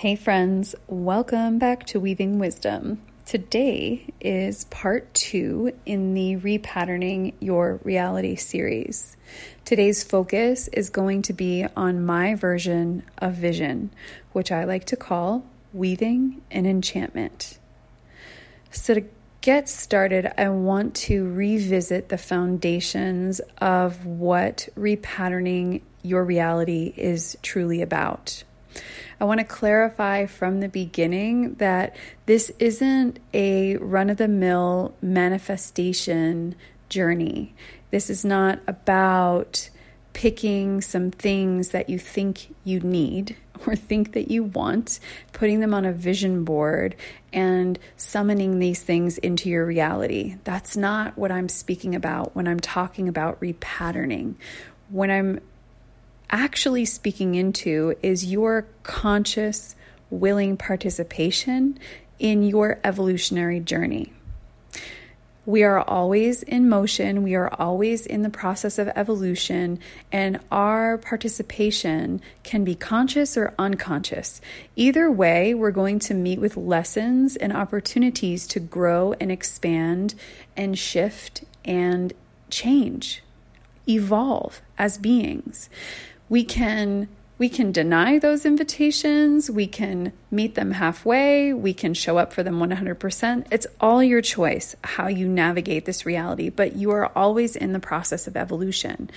Hey, friends, welcome back to Weaving Wisdom. Today is part two in the Repatterning Your Reality series. Today's focus is going to be on my version of vision, which I like to call weaving and enchantment. So, to get started, I want to revisit the foundations of what repatterning your reality is truly about. I want to clarify from the beginning that this isn't a run of the mill manifestation journey. This is not about picking some things that you think you need or think that you want, putting them on a vision board, and summoning these things into your reality. That's not what I'm speaking about when I'm talking about repatterning. When I'm actually speaking into is your conscious, willing participation in your evolutionary journey. We are always in motion, we are always in the process of evolution, and our participation can be conscious or unconscious. Either way, we're going to meet with lessons and opportunities to grow and expand and shift and change, evolve as beings we can we can deny those invitations, we can meet them halfway, we can show up for them 100%. It's all your choice how you navigate this reality, but you are always in the process of evolution.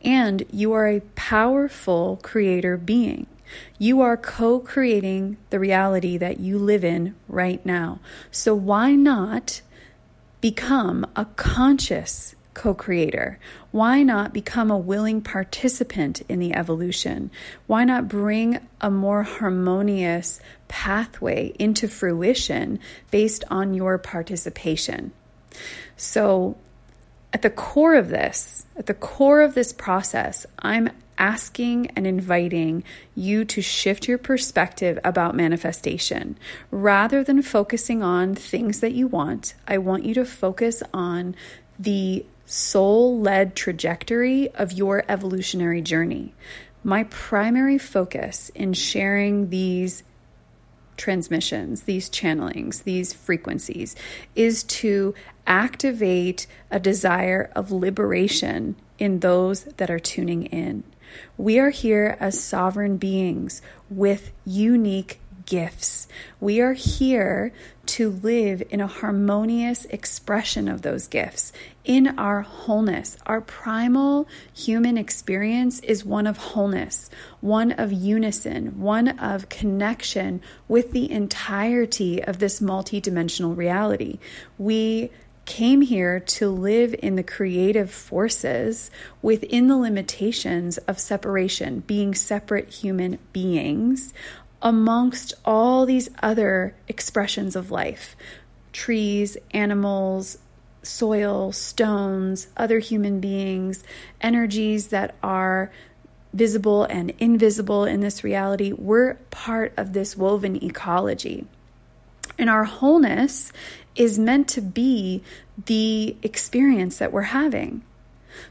And you are a powerful creator being. You are co creating the reality that you live in right now. So, why not become a conscious co creator? Why not become a willing participant in the evolution? Why not bring a more harmonious pathway into fruition based on your participation? So, at the core of this, at the core of this process, I'm asking and inviting you to shift your perspective about manifestation. Rather than focusing on things that you want, I want you to focus on the soul led trajectory of your evolutionary journey. My primary focus in sharing these transmissions, these channelings, these frequencies, is to activate a desire of liberation in those that are tuning in. We are here as sovereign beings with unique gifts. We are here to live in a harmonious expression of those gifts in our wholeness. Our primal human experience is one of wholeness, one of unison, one of connection with the entirety of this multidimensional reality. We came here to live in the creative forces within the limitations of separation, being separate human beings amongst all these other expressions of life trees, animals, soil, stones, other human beings, energies that are visible and invisible in this reality. We're part of this woven ecology. And our wholeness is meant to be the experience that we're having.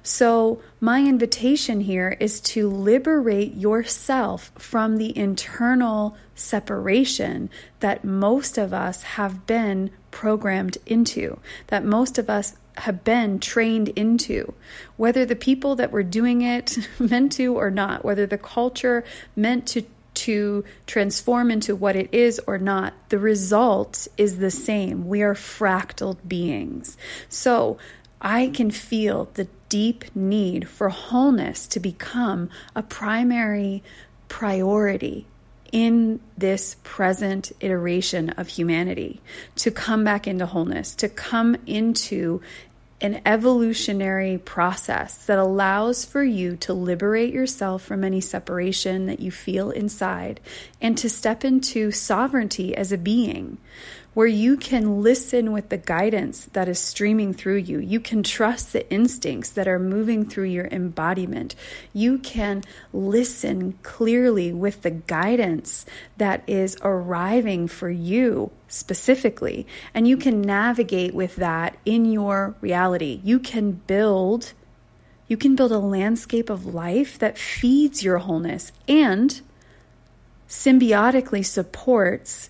So, my invitation here is to liberate yourself from the internal separation that most of us have been programmed into, that most of us have been trained into. Whether the people that were doing it meant to or not, whether the culture meant to to transform into what it is or not, the result is the same. We are fractal beings. So I can feel the deep need for wholeness to become a primary priority in this present iteration of humanity, to come back into wholeness, to come into an evolutionary process that allows for you to liberate yourself from any separation that you feel inside and to step into sovereignty as a being where you can listen with the guidance that is streaming through you. You can trust the instincts that are moving through your embodiment. You can listen clearly with the guidance that is arriving for you specifically. And you can navigate with that in your reality. You can build. You can build a landscape of life that feeds your wholeness and symbiotically supports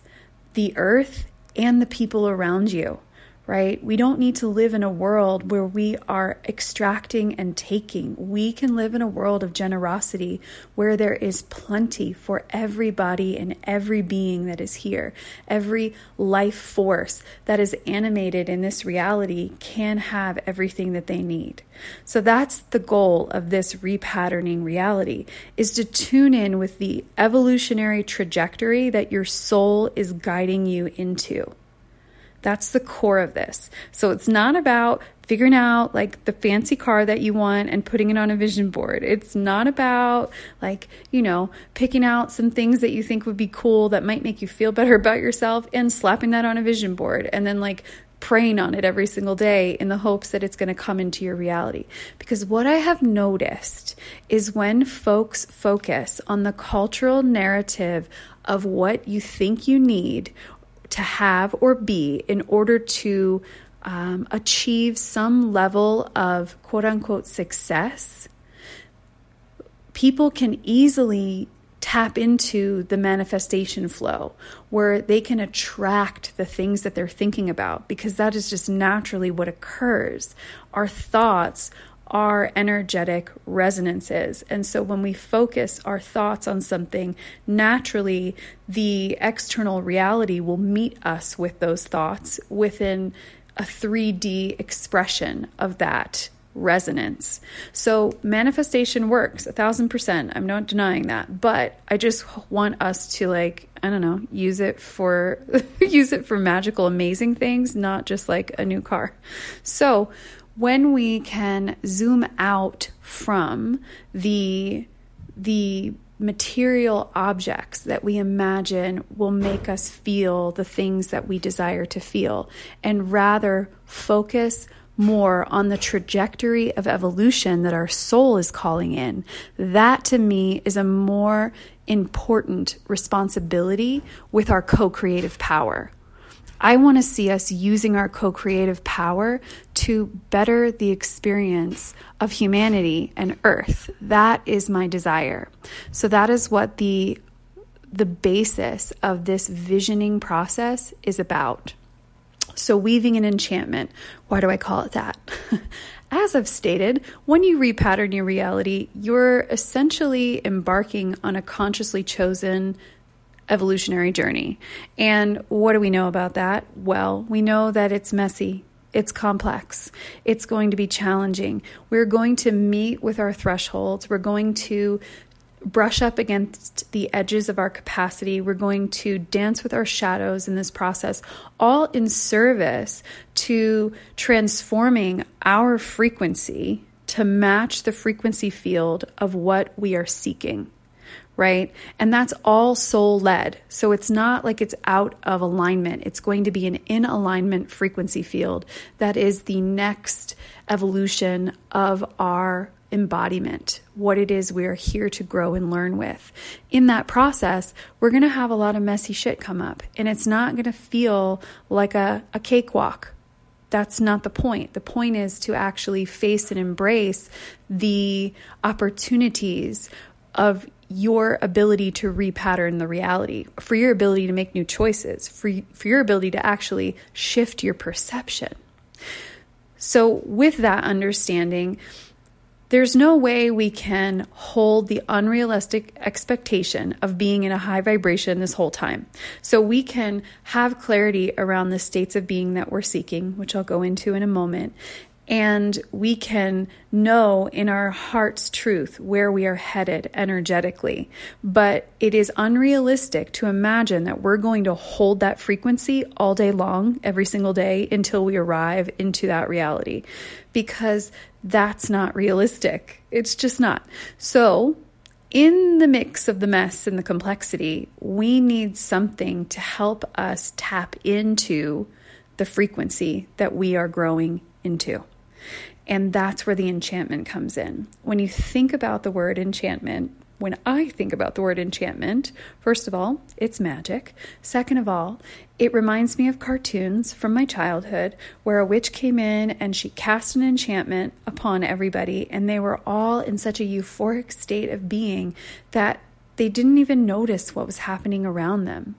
the earth and the people around you right? We don't need to live in a world where we are extracting and taking. We can live in a world of generosity where there is plenty for everybody and every being that is here. Every life force that is animated in this reality can have everything that they need. So that's the goal of this repatterning reality is to tune in with the evolutionary trajectory that your soul is guiding you into. That's the core of this. So it's not about figuring out like the fancy car that you want and putting it on a vision board. It's not about like, you know, picking out some things that you think would be cool that might make you feel better about yourself and slapping that on a vision board and then like praying on it every single day in the hopes that it's going to come into your reality. Because what I have noticed is when folks focus on the cultural narrative of what you think you need to have or be in order to um, achieve some level of quote unquote success, people can easily tap into the manifestation flow where they can attract the things that they're thinking about because that is just naturally what occurs. Our thoughts are energetic resonances. And so when we focus our thoughts on something, naturally the external reality will meet us with those thoughts within a 3D expression of that resonance. So manifestation works a thousand percent. I'm not denying that, but I just want us to like, I don't know, use it for, use it for magical, amazing things, not just like a new car. So when we can zoom out from the the material objects that we imagine will make us feel the things that we desire to feel and rather focus more on the trajectory of evolution that our soul is calling in, that to me is a more important responsibility with our co creative power. I want to see us using our co creative power to better the experience of humanity and Earth. That is my desire. So, that is what the, the basis of this visioning process is about. So, weaving an enchantment, why do I call it that? As I've stated, when you repattern your reality, you're essentially embarking on a consciously chosen evolutionary journey. And what do we know about that? Well, we know that it's messy. It's complex. It's going to be challenging. We're going to meet with our thresholds. We're going to brush up against the edges of our capacity. We're going to dance with our shadows in this process, all in service to transforming our frequency to match the frequency field of what we are seeking right? And that's all soul led. So it's not like it's out of alignment. It's going to be an in alignment frequency field that is the next evolution of our embodiment, what it is we're here to grow and learn with. In that process, we're going to have a lot of messy shit come up, and it's not going to feel like a, a cakewalk. That's not the point. The point is to actually face and embrace the opportunities of your ability to repattern the reality, for your ability to make new choices, for, for your ability to actually shift your perception. So, with that understanding, there's no way we can hold the unrealistic expectation of being in a high vibration this whole time. So we can have clarity around the states of being that we're seeking, which I'll go into in a moment, and we can know in our heart's truth where we are headed energetically. But it is unrealistic to imagine that we're going to hold that frequency all day long, every single day, until we arrive into that reality, because that's not realistic. It's just not. So, in the mix of the mess and the complexity, we need something to help us tap into the frequency that we are growing into. And that's where the enchantment comes in. When you think about the word enchantment, when I think about the word enchantment, first of all, it's magic. Second of all, it reminds me of cartoons from my childhood where a witch came in and she cast an enchantment upon everybody, and they were all in such a euphoric state of being that they didn't even notice what was happening around them.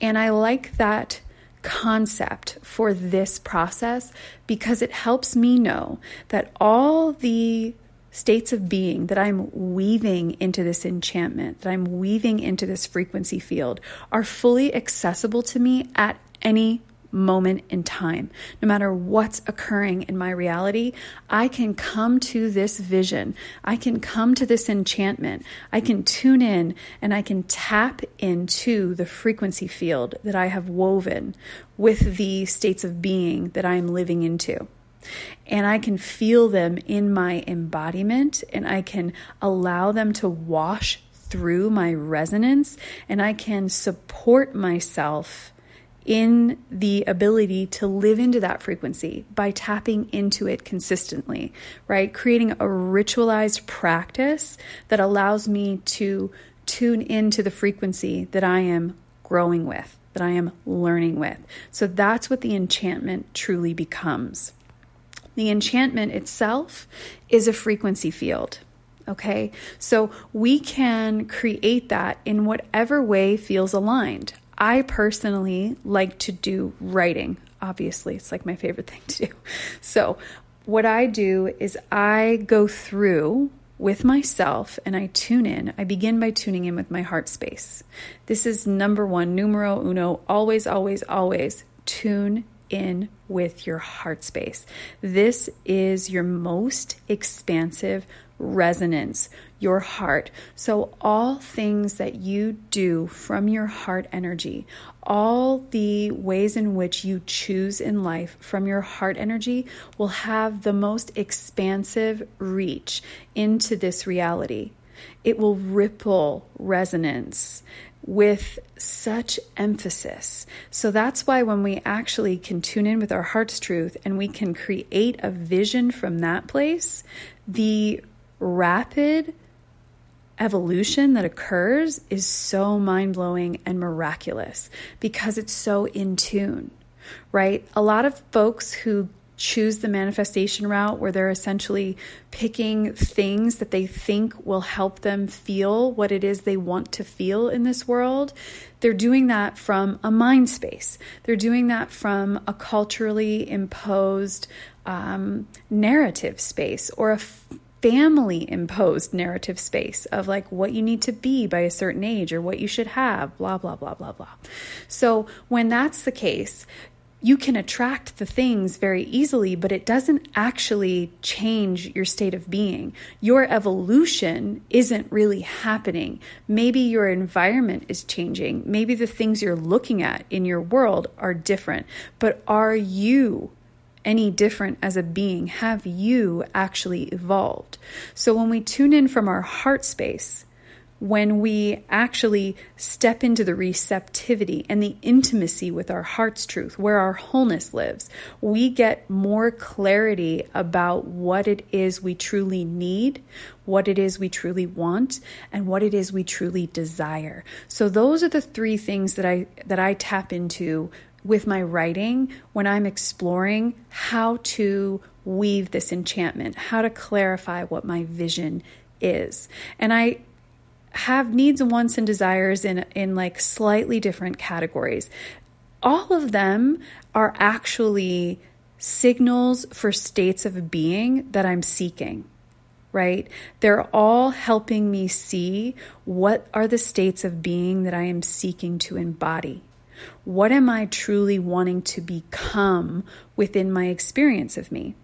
And I like that concept for this process because it helps me know that all the states of being that I'm weaving into this enchantment, that I'm weaving into this frequency field, are fully accessible to me at any moment in time. No matter what's occurring in my reality, I can come to this vision. I can come to this enchantment. I can tune in and I can tap into the frequency field that I have woven with the states of being that I'm living into. And I can feel them in my embodiment and I can allow them to wash through my resonance and I can support myself in the ability to live into that frequency by tapping into it consistently, right? Creating a ritualized practice that allows me to tune into the frequency that I am growing with, that I am learning with. So that's what the enchantment truly becomes. The enchantment itself is a frequency field. Okay, so we can create that in whatever way feels aligned. I personally like to do writing. Obviously, it's like my favorite thing to do. So, what I do is I go through with myself and I tune in. I begin by tuning in with my heart space. This is number one, numero uno, always, always, always tune in with your heart space. This is your most expansive resonance, your heart. So, all things that you do from your heart energy, all the ways in which you choose in life from your heart energy will have the most expansive reach into this reality. It will ripple resonance with such emphasis. So that's why when we actually can tune in with our heart's truth and we can create a vision from that place, the rapid evolution that occurs is so mind blowing and miraculous because it's so in tune, right? A lot of folks who choose the manifestation route where they're essentially picking things that they think will help them feel what it is they want to feel in this world. They're doing that from a mind space. They're doing that from a culturally imposed um, narrative space or a family imposed narrative space of like what you need to be by a certain age or what you should have, blah, blah, blah, blah, blah. So when that's the case, you can attract the things very easily, but it doesn't actually change your state of being. Your evolution isn't really happening. Maybe your environment is changing. Maybe the things you're looking at in your world are different, but are you any different as a being? Have you actually evolved? So when we tune in from our heart space, when we actually step into the receptivity and the intimacy with our heart's truth, where our wholeness lives, we get more clarity about what it is we truly need, what it is we truly want, and what it is we truly desire. So those are the three things that I that I tap into with my writing when I'm exploring how to weave this enchantment, how to clarify what my vision is. And I have needs and wants and desires in in like slightly different categories. All of them are actually signals for states of being that I'm seeking right? They're all helping me see what are the states of being that I am seeking to embody. What am I truly wanting to become within my experience of me?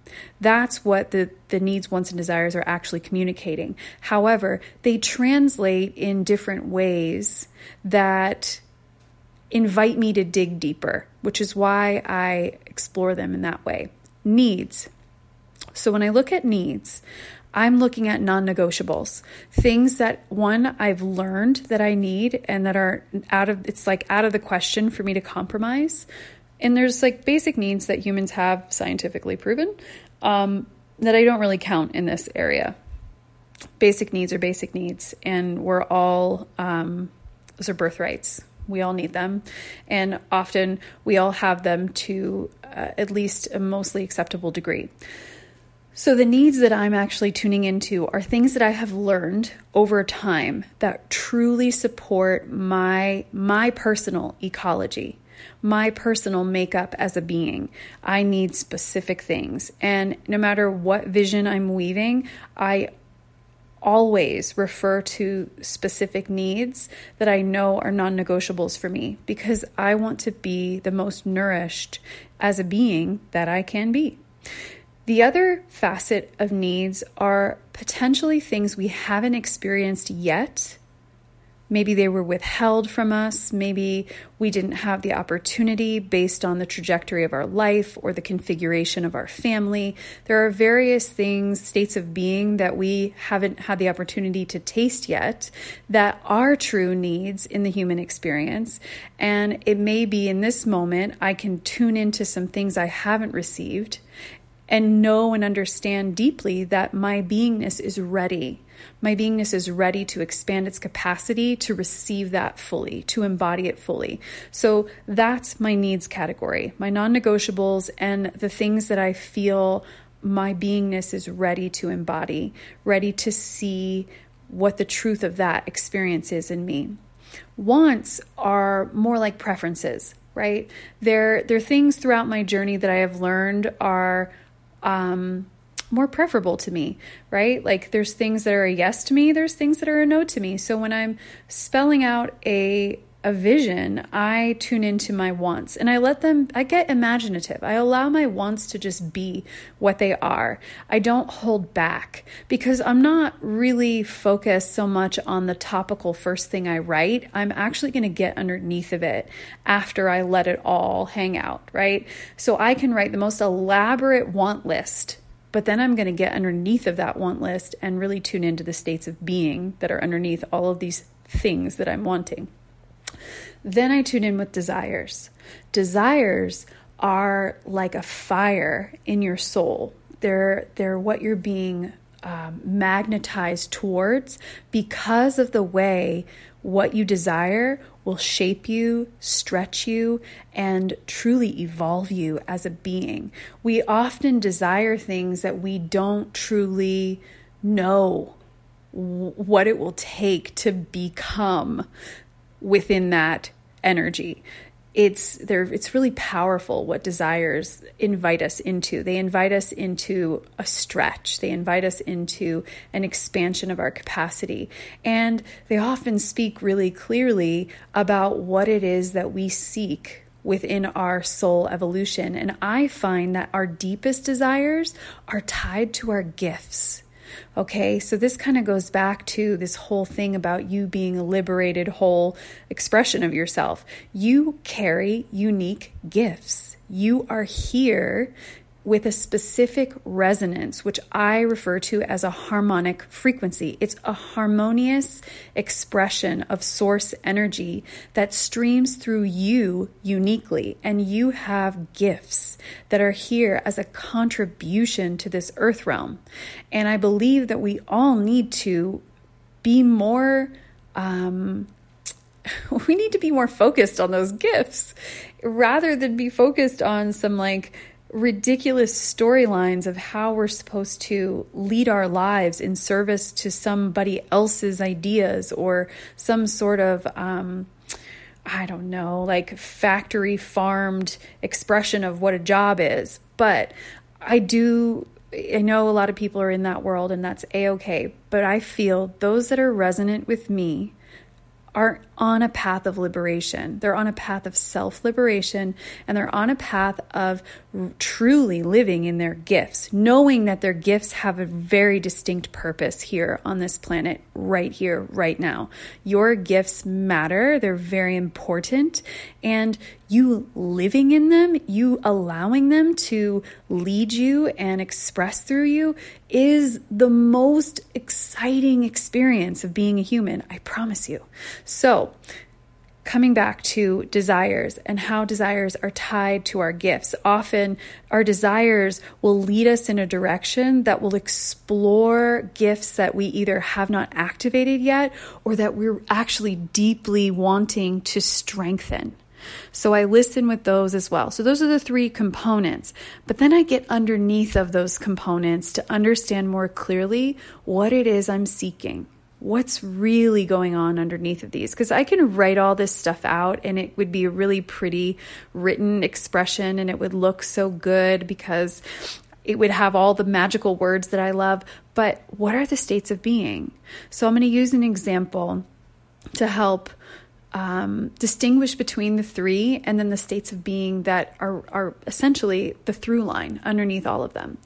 That's what the, the needs, wants, and desires are actually communicating. However, they translate in different ways that invite me to dig deeper, which is why I explore them in that way. Needs. So when I look at needs, I'm looking at non negotiables, things that one, I've learned that I need and that are out of, it's like out of the question for me to compromise. And there's like basic needs that humans have scientifically proven um, that I don't really count in this area. Basic needs are basic needs, and we're all, um, those are birthrights. We all need them. And often we all have them to uh, at least a mostly acceptable degree. So, the needs that I'm actually tuning into are things that I have learned over time that truly support my, my personal ecology, my personal makeup as a being. I need specific things. And no matter what vision I'm weaving, I always refer to specific needs that I know are non negotiables for me because I want to be the most nourished as a being that I can be. The other facet of needs are potentially things we haven't experienced yet. Maybe they were withheld from us. Maybe we didn't have the opportunity based on the trajectory of our life or the configuration of our family. There are various things, states of being that we haven't had the opportunity to taste yet that are true needs in the human experience. And it may be in this moment I can tune into some things I haven't received and know and understand deeply that my beingness is ready. My beingness is ready to expand its capacity to receive that fully, to embody it fully. So that's my needs category, my non negotiables, and the things that I feel my beingness is ready to embody, ready to see what the truth of that experience is in me. Wants are more like preferences, right? They're, they're things throughout my journey that I have learned are um, more preferable to me, right? Like there's things that are a yes to me, there's things that are a no to me. So when I'm spelling out a a vision, I tune into my wants and I let them, I get imaginative. I allow my wants to just be what they are. I don't hold back because I'm not really focused so much on the topical first thing I write. I'm actually going to get underneath of it after I let it all hang out, right? So I can write the most elaborate want list but then I'm going to get underneath of that want list and really tune into the states of being that are underneath all of these things that I'm wanting. Then I tune in with desires. Desires are like a fire in your soul. They're they're what you're being um, magnetized towards because of the way what you desire will shape you, stretch you, and truly evolve you as a being. We often desire things that we don't truly know what it will take to become within that energy. It's there it's really powerful what desires invite us into. They invite us into a stretch. They invite us into an expansion of our capacity. And they often speak really clearly about what it is that we seek within our soul evolution. And i find that our deepest desires are tied to our gifts Okay, so this kind of goes back to this whole thing about you being a liberated, whole expression of yourself. You carry unique gifts. You are here with a specific resonance, which I refer to as a harmonic frequency. It's a harmonious expression of source energy that streams through you uniquely, and you have gifts that are here as a contribution to this earth realm. And I believe that we all need to be more. Um, we need to be more focused on those gifts rather than be focused on some like ridiculous storylines of how we're supposed to lead our lives in service to somebody else's ideas or some sort of um, I don't know, like factory farmed expression of what a job is. But I do I know a lot of people are in that world and that's a okay, but I feel those that are resonant with me are on a path of liberation. They're on a path of self liberation and they're on a path of truly living in their gifts, knowing that their gifts have a very distinct purpose here on this planet, right here, right now. Your gifts matter, they're very important, and you living in them, you allowing them to lead you and express through you is the most exciting experience of being a human, I promise you. So, coming back to desires and how desires are tied to our gifts. Often, our desires will lead us in a direction that will explore gifts that we either have not activated yet or that we're actually deeply wanting to strengthen. So I listen with those as well. So those are the three components. But then I get underneath of those components to understand more clearly what it is I'm seeking. What's really going on underneath of these? Because I can write all this stuff out and it would be a really pretty written expression and it would look so good because it would have all the magical words that I love. But what are the states of being? So I'm going to use an example to help um, distinguish between the three and then the states of being that are, are essentially the through line underneath all of them.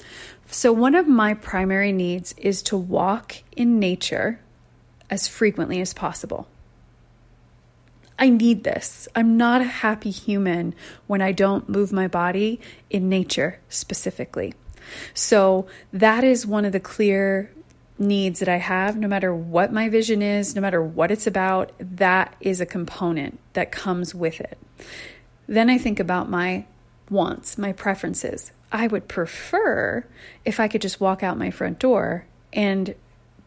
So, one of my primary needs is to walk in nature as frequently as possible. I need this. I'm not a happy human when I don't move my body in nature specifically. So, that is one of the clear needs that I have, no matter what my vision is, no matter what it's about, that is a component that comes with it. Then I think about my wants, my preferences. I would prefer if I could just walk out my front door and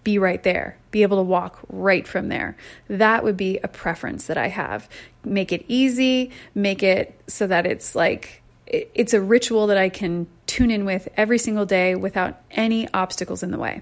be right there, be able to walk right from there. That would be a preference that I have. Make it easy, make it so that it's like, it's a ritual that I can tune in with every single day without any obstacles in the way.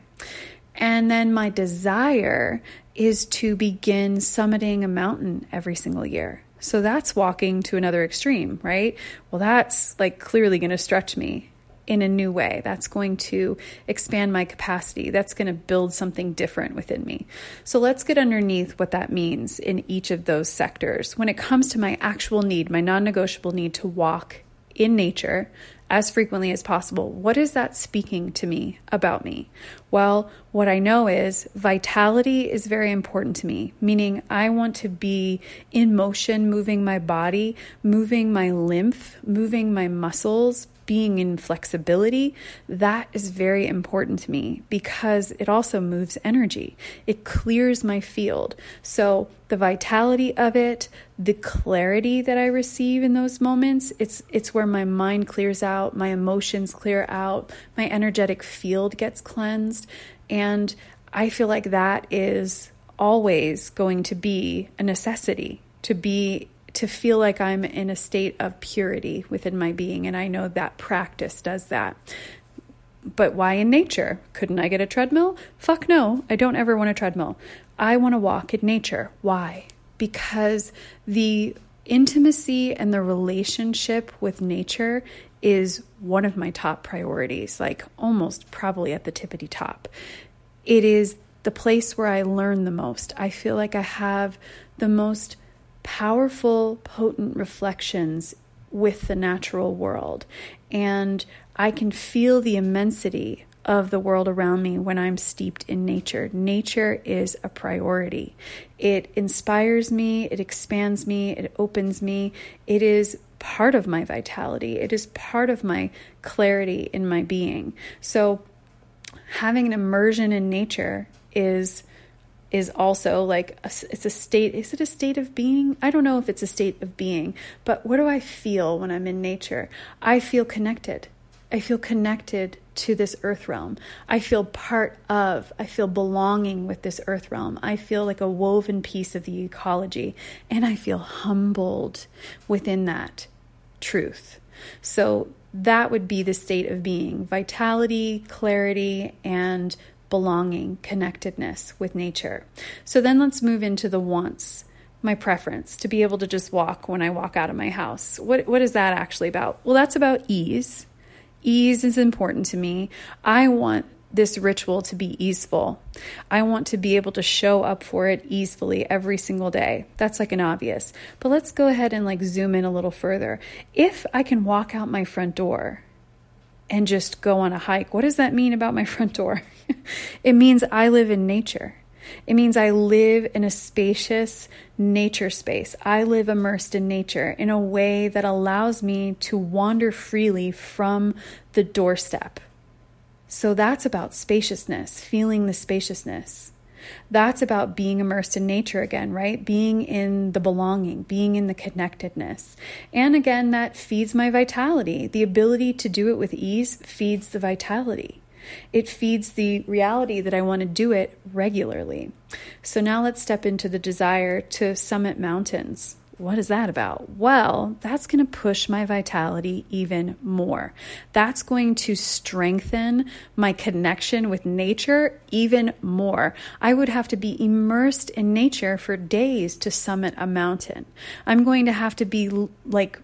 And then my desire is to begin summiting a mountain every single year. So that's walking to another extreme, right? Well, that's like clearly going to stretch me in a new way. That's going to expand my capacity. That's going to build something different within me. So let's get underneath what that means in each of those sectors. When it comes to my actual need, my non negotiable need to walk in nature as frequently as possible. What is that speaking to me about me? Well, what I know is vitality is very important to me, meaning I want to be in motion, moving my body, moving my lymph, moving my muscles, being in flexibility, that is very important to me because it also moves energy. It clears my field. So, the vitality of it, the clarity that I receive in those moments, it's it's where my mind clears out, my emotions clear out, my energetic field gets cleansed, and I feel like that is always going to be a necessity to be to feel like I'm in a state of purity within my being. And I know that practice does that. But why in nature? Couldn't I get a treadmill? Fuck no, I don't ever want a treadmill. I want to walk in nature. Why? Because the intimacy and the relationship with nature is one of my top priorities, like almost probably at the tippity top. It is the place where I learn the most. I feel like I have the most powerful, potent reflections with the natural world. And I can feel the immensity of the world around me when I'm steeped in nature. Nature is a priority. It inspires me, it expands me, it opens me. It is part of my vitality, it is part of my clarity in my being. So, having an immersion in nature is is also like a, it's a state is it a state of being? I don't know if it's a state of being but what do i feel when i'm in nature? I feel connected. I feel connected to this earth realm. I feel part of i feel belonging with this earth realm. I feel like a woven piece of the ecology and i feel humbled within that truth. So that would be the state of being vitality clarity and belonging, connectedness with nature. So then let's move into the wants. My preference to be able to just walk when I walk out of my house. What what is that actually about? Well, that's about ease. Ease is important to me. I want this ritual to be easeful. I want to be able to show up for it easily every single day. That's like an obvious. But let's go ahead and like zoom in a little further. If I can walk out my front door and just go on a hike, what does that mean about my front door? it means I live in nature. It means I live in a spacious nature space. I live immersed in nature in a way that allows me to wander freely from the doorstep. So that's about spaciousness, feeling the spaciousness. That's about being immersed in nature again, right? Being in the belonging, being in the connectedness. And again, that feeds my vitality. The ability to do it with ease feeds the vitality. It feeds the reality that I want to do it regularly. So now let's step into the desire to summit mountains. What is that about? Well, that's going to push my vitality even more. That's going to strengthen my connection with nature even more. I would have to be immersed in nature for days to summit a mountain. I'm going to have to be like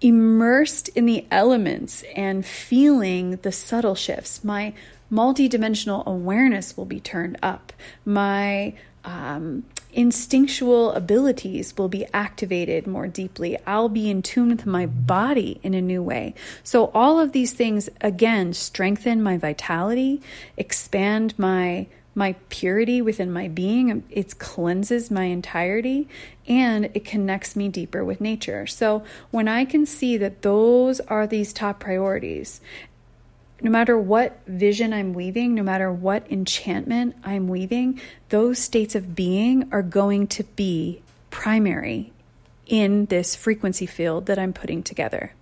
immersed in the elements and feeling the subtle shifts. My multidimensional awareness will be turned up. My um, instinctual abilities will be activated more deeply. I'll be in tune with my body in a new way. So, all of these things, again, strengthen my vitality, expand my my purity within my being it cleanses my entirety and it connects me deeper with nature so when i can see that those are these top priorities no matter what vision I'm weaving, no matter what enchantment I'm weaving, those states of being are going to be primary in this frequency field that I'm putting together.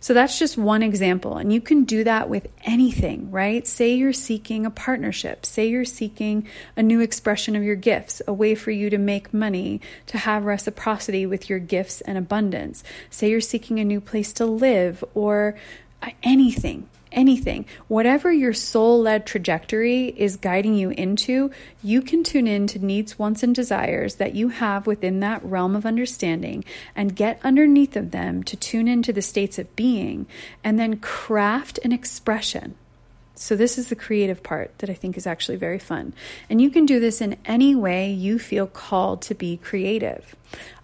So that's just one example. And you can do that with anything, right? Say you're seeking a partnership. Say you're seeking a new expression of your gifts, a way for you to make money, to have reciprocity with your gifts and abundance. Say you're seeking a new place to live or uh, anything anything, whatever your soul led trajectory is guiding you into, you can tune in to needs, wants, and desires that you have within that realm of understanding and get underneath of them to tune into the states of being and then craft an expression. So, this is the creative part that I think is actually very fun. And you can do this in any way you feel called to be creative.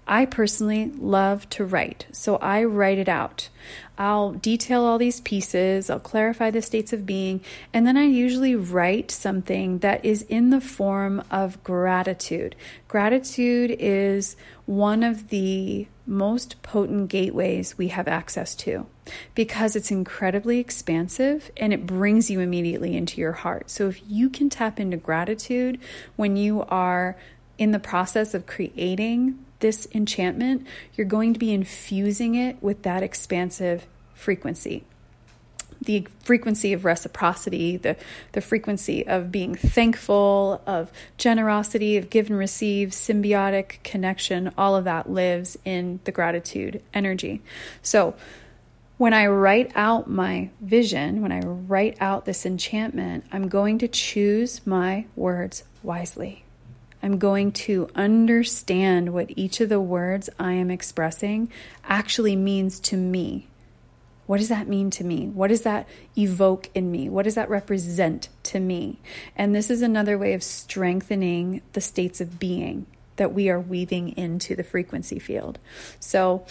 I personally love to write, so I write it out. I'll detail all these pieces, I'll clarify the states of being, and then I usually write something that is in the form of gratitude. Gratitude is one of the most potent gateways we have access to because it's incredibly expansive and it brings you immediately into your heart. So if you can tap into gratitude when you are in the process of creating this enchantment, you're going to be infusing it with that expansive frequency. The frequency of reciprocity, the, the frequency of being thankful, of generosity, of give and receive, symbiotic connection, all of that lives in the gratitude energy. So, when I write out my vision, when I write out this enchantment, I'm going to choose my words wisely. I'm going to understand what each of the words I am expressing actually means to me. What does that mean to me? What does that evoke in me? What does that represent to me? And this is another way of strengthening the states of being that we are weaving into the frequency field. So,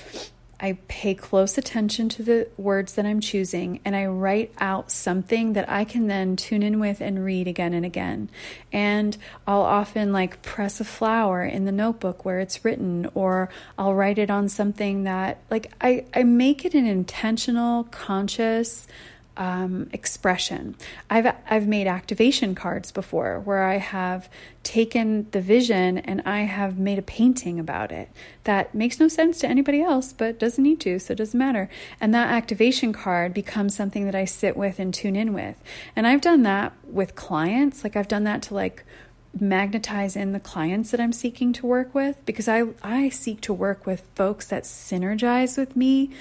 I pay close attention to the words that I'm choosing and I write out something that I can then tune in with and read again and again. And I'll often like press a flower in the notebook where it's written, or I'll write it on something that, like, I, I make it an intentional, conscious, um, expression. I've I've made activation cards before where I have taken the vision and I have made a painting about it that makes no sense to anybody else, but doesn't need to, so it doesn't matter. And that activation card becomes something that I sit with and tune in with. And I've done that with clients. Like I've done that to like magnetize in the clients that I'm seeking to work with because I I seek to work with folks that synergize with me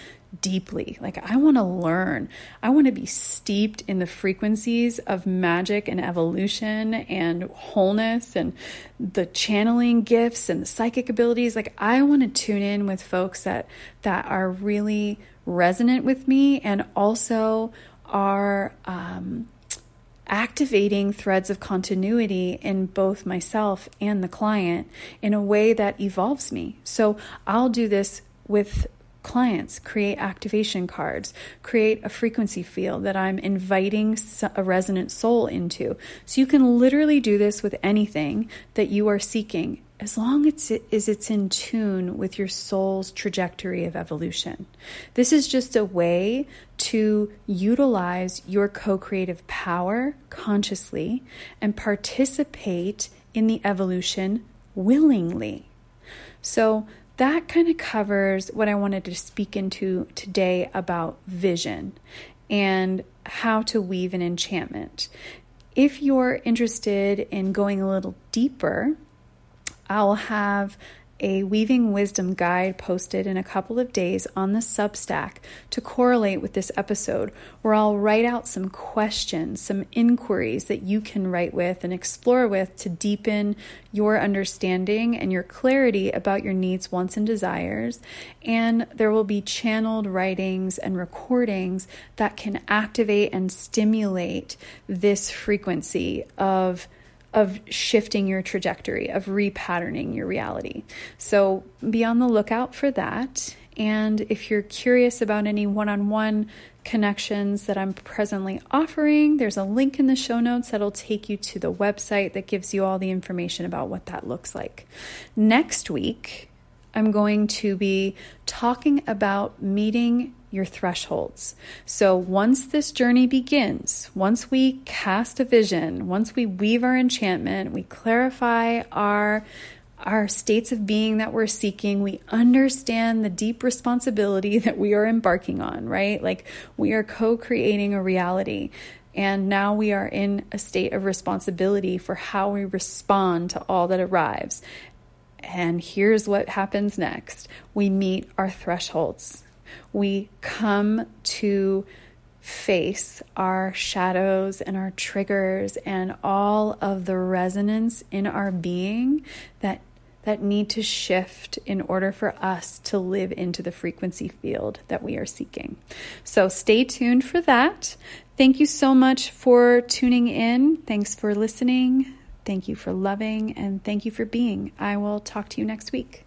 deeply. Like, I want to learn. I want to be steeped in the frequencies of magic and evolution and wholeness and the channeling gifts and the psychic abilities. Like, I want to tune in with folks that, that are really resonant with me and also are, um, activating threads of continuity in both myself and the client in a way that evolves me. So I'll do this with clients, create activation cards, create a frequency field that I'm inviting a resonant soul into. So you can literally do this with anything that you are seeking as long as, it, it's in tune with your soul's trajectory of evolution. This is just a way to utilize your co creative power consciously and participate in the evolution willingly. So, that kind of covers what I wanted to speak into today about vision and how to weave an enchantment. If you're interested in going a little deeper, I'll have a Weaving Wisdom guide posted in a couple of days on the Substack to correlate with this episode, where I'll write out some questions, some inquiries that you can write with and explore with to deepen your understanding and your clarity about your needs, wants, and desires. And there will be channeled writings and recordings that can activate and stimulate this frequency of of shifting your trajectory, of repatterning your reality. So be on the lookout for that. And if you're curious about any one on one connections that I'm presently offering, there's a link in the show notes that'll take you to the website that gives you all the information about what that looks like. Next week, I'm going to be talking about meeting your thresholds. So once this journey begins, once we cast a vision, once we weave our enchantment, we clarify our our states of being that we're seeking, we understand the deep responsibility that we are embarking on, right? Like we are co creating a reality. And now we are in a state of responsibility for how we respond to all that arrives. And here's what happens next we meet our thresholds. We come to face our shadows and our triggers and all of the resonance in our being that that need to shift in order for us to live into the frequency field that we are seeking. So stay tuned for that. Thank you so much for tuning in. Thanks for listening. Thank you for loving and thank you for being. I will talk to you next week.